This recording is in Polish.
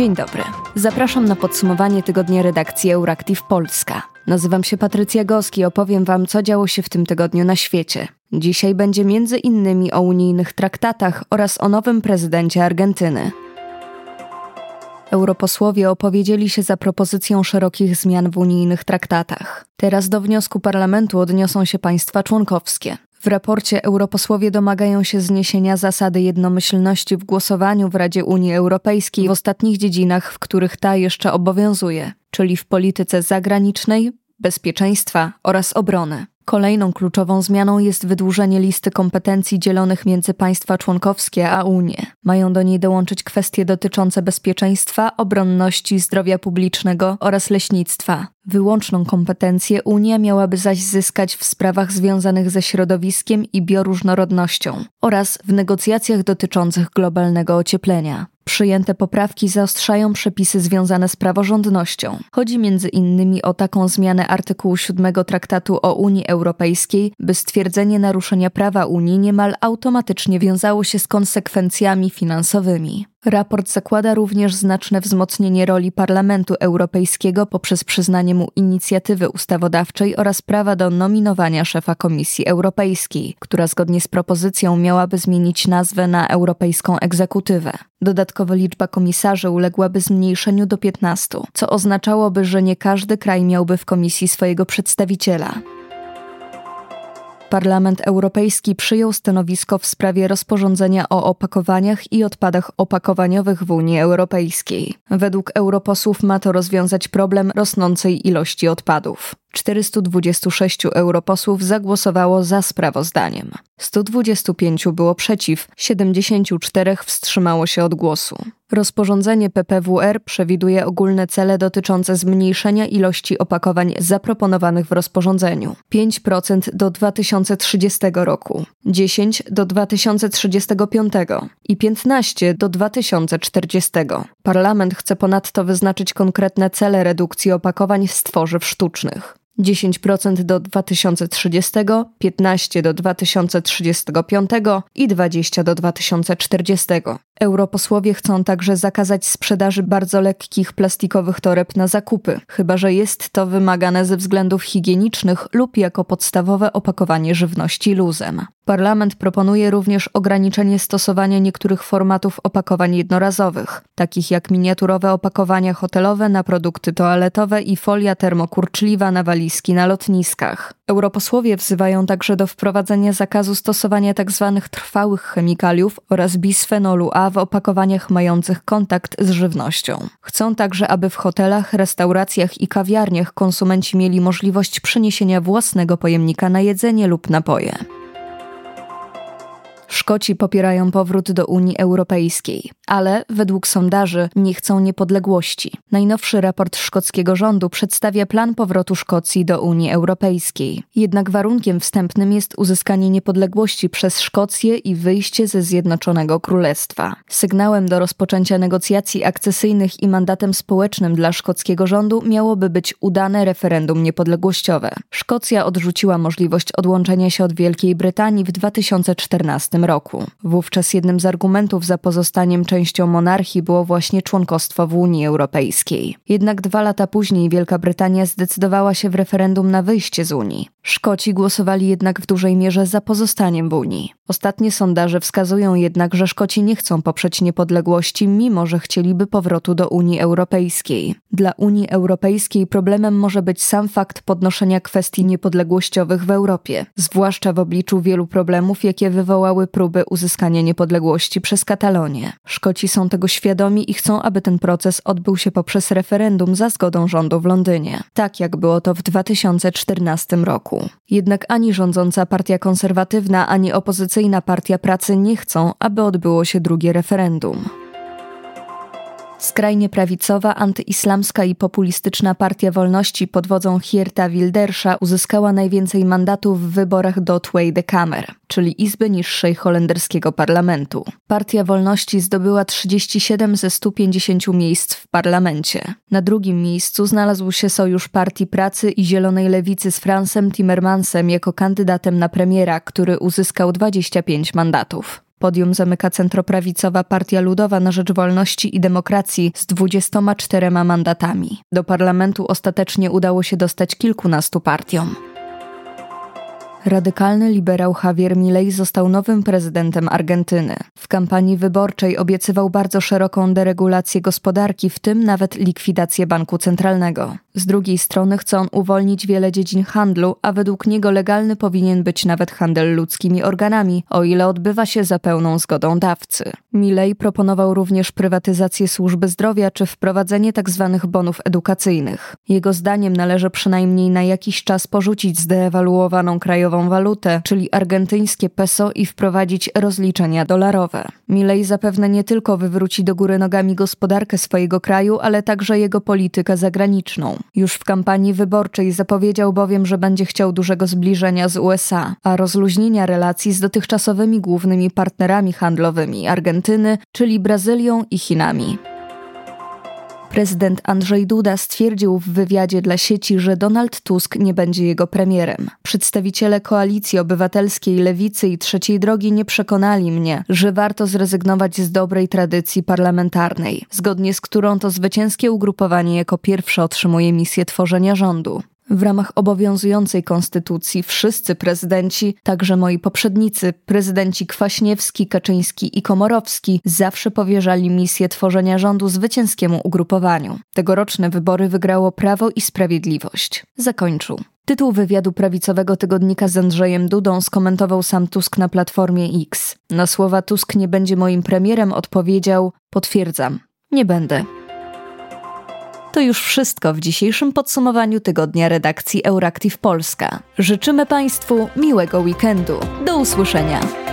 Dzień dobry. Zapraszam na podsumowanie tygodnia redakcji Euractiv Polska. Nazywam się Patrycja Goski i opowiem Wam, co działo się w tym tygodniu na świecie. Dzisiaj będzie między innymi o unijnych traktatach oraz o nowym prezydencie Argentyny. Europosłowie opowiedzieli się za propozycją szerokich zmian w unijnych traktatach. Teraz do wniosku parlamentu odniosą się państwa członkowskie. W raporcie europosłowie domagają się zniesienia zasady jednomyślności w głosowaniu w Radzie Unii Europejskiej w ostatnich dziedzinach, w których ta jeszcze obowiązuje, czyli w polityce zagranicznej, bezpieczeństwa oraz obrony. Kolejną kluczową zmianą jest wydłużenie listy kompetencji dzielonych między państwa członkowskie a Unię. Mają do niej dołączyć kwestie dotyczące bezpieczeństwa, obronności, zdrowia publicznego oraz leśnictwa. Wyłączną kompetencję Unia miałaby zaś zyskać w sprawach związanych ze środowiskiem i bioróżnorodnością oraz w negocjacjach dotyczących globalnego ocieplenia. Przyjęte poprawki zaostrzają przepisy związane z praworządnością. Chodzi między innymi o taką zmianę artykułu 7 Traktatu o Unii Europejskiej, by stwierdzenie naruszenia prawa Unii niemal automatycznie wiązało się z konsekwencjami finansowymi. Raport zakłada również znaczne wzmocnienie roli Parlamentu Europejskiego poprzez przyznanie mu inicjatywy ustawodawczej oraz prawa do nominowania szefa Komisji Europejskiej, która zgodnie z propozycją miałaby zmienić nazwę na Europejską Egzekutywę. Dodatkowo liczba komisarzy uległaby zmniejszeniu do 15, co oznaczałoby, że nie każdy kraj miałby w komisji swojego przedstawiciela. Parlament Europejski przyjął stanowisko w sprawie rozporządzenia o opakowaniach i odpadach opakowaniowych w Unii Europejskiej. Według europosłów ma to rozwiązać problem rosnącej ilości odpadów. 426 europosłów zagłosowało za sprawozdaniem. 125 było przeciw, 74 wstrzymało się od głosu. Rozporządzenie PPWR przewiduje ogólne cele dotyczące zmniejszenia ilości opakowań zaproponowanych w rozporządzeniu: 5% do 2030 roku, 10 do 2035 i 15 do 2040. Parlament chce ponadto wyznaczyć konkretne cele redukcji opakowań z tworzyw sztucznych. 10% do 2030, 15 do 2035 i 20 do 2040. Europosłowie chcą także zakazać sprzedaży bardzo lekkich plastikowych toreb na zakupy, chyba że jest to wymagane ze względów higienicznych lub jako podstawowe opakowanie żywności luzem. Parlament proponuje również ograniczenie stosowania niektórych formatów opakowań jednorazowych, takich jak miniaturowe opakowania hotelowe na produkty toaletowe i folia termokurczliwa na walizki na lotniskach. Europosłowie wzywają także do wprowadzenia zakazu stosowania tzw. Tak trwałych chemikaliów oraz bisfenolu A w opakowaniach mających kontakt z żywnością. Chcą także, aby w hotelach, restauracjach i kawiarniach konsumenci mieli możliwość przeniesienia własnego pojemnika na jedzenie lub napoje. Szkoci popierają powrót do Unii Europejskiej, ale według sondaży nie chcą niepodległości. Najnowszy raport szkockiego rządu przedstawia plan powrotu Szkocji do Unii Europejskiej. Jednak warunkiem wstępnym jest uzyskanie niepodległości przez Szkocję i wyjście ze Zjednoczonego Królestwa. Sygnałem do rozpoczęcia negocjacji akcesyjnych i mandatem społecznym dla szkockiego rządu miałoby być udane referendum niepodległościowe. Szkocja odrzuciła możliwość odłączenia się od Wielkiej Brytanii w 2014 roku. Wówczas jednym z argumentów za pozostaniem częścią monarchii było właśnie członkostwo w Unii Europejskiej. Jednak dwa lata później Wielka Brytania zdecydowała się w referendum na wyjście z Unii. Szkoci głosowali jednak w dużej mierze za pozostaniem w Unii. Ostatnie sondaże wskazują jednak, że Szkoci nie chcą poprzeć niepodległości, mimo że chcieliby powrotu do Unii Europejskiej. Dla Unii Europejskiej problemem może być sam fakt podnoszenia kwestii niepodległościowych w Europie, zwłaszcza w obliczu wielu problemów, jakie wywołały próby uzyskania niepodległości przez Katalonię. Szkoci są tego świadomi i chcą, aby ten proces odbył się poprzez referendum za zgodą rządu w Londynie, tak jak było to w 2014 roku. Jednak ani rządząca partia konserwatywna, ani opozycyjna partia pracy nie chcą, aby odbyło się drugie referendum. Skrajnie prawicowa, antyislamska i populistyczna Partia Wolności pod wodzą Hierta Wildersza uzyskała najwięcej mandatów w wyborach do Tweede Kamer, czyli Izby Niższej holenderskiego parlamentu. Partia Wolności zdobyła 37 ze 150 miejsc w parlamencie. Na drugim miejscu znalazł się Sojusz Partii Pracy i Zielonej Lewicy z Fransem Timmermansem jako kandydatem na premiera, który uzyskał 25 mandatów. Podium zamyka centroprawicowa Partia Ludowa na Rzecz Wolności i Demokracji z 24 mandatami. Do parlamentu ostatecznie udało się dostać kilkunastu partiom. Radykalny liberał Javier Milei został nowym prezydentem Argentyny. W kampanii wyborczej obiecywał bardzo szeroką deregulację gospodarki, w tym nawet likwidację banku centralnego. Z drugiej strony chce on uwolnić wiele dziedzin handlu, a według niego legalny powinien być nawet handel ludzkimi organami, o ile odbywa się za pełną zgodą dawcy. Milei proponował również prywatyzację służby zdrowia czy wprowadzenie tzw. Tak bonów edukacyjnych. Jego zdaniem należy przynajmniej na jakiś czas porzucić zdewaluowaną krajową walutę, czyli argentyńskie peso i wprowadzić rozliczenia dolarowe. Milei zapewne nie tylko wywróci do góry nogami gospodarkę swojego kraju, ale także jego politykę zagraniczną. Już w kampanii wyborczej zapowiedział bowiem, że będzie chciał dużego zbliżenia z USA, a rozluźnienia relacji z dotychczasowymi głównymi partnerami handlowymi Argentyny, czyli Brazylią i Chinami. Prezydent Andrzej Duda stwierdził w wywiadzie dla sieci, że Donald Tusk nie będzie jego premierem. Przedstawiciele koalicji obywatelskiej, lewicy i trzeciej drogi nie przekonali mnie, że warto zrezygnować z dobrej tradycji parlamentarnej, zgodnie z którą to zwycięskie ugrupowanie jako pierwsze otrzymuje misję tworzenia rządu. W ramach obowiązującej konstytucji wszyscy prezydenci, także moi poprzednicy, prezydenci Kwaśniewski, Kaczyński i Komorowski, zawsze powierzali misję tworzenia rządu zwycięskiemu ugrupowaniu. Tegoroczne wybory wygrało Prawo i Sprawiedliwość. Zakończył. Tytuł wywiadu prawicowego tygodnika z Andrzejem Dudą skomentował sam Tusk na platformie X. Na słowa Tusk nie będzie moim premierem odpowiedział: Potwierdzam, nie będę. To już wszystko w dzisiejszym podsumowaniu tygodnia redakcji Euractiv Polska. Życzymy Państwu miłego weekendu. Do usłyszenia.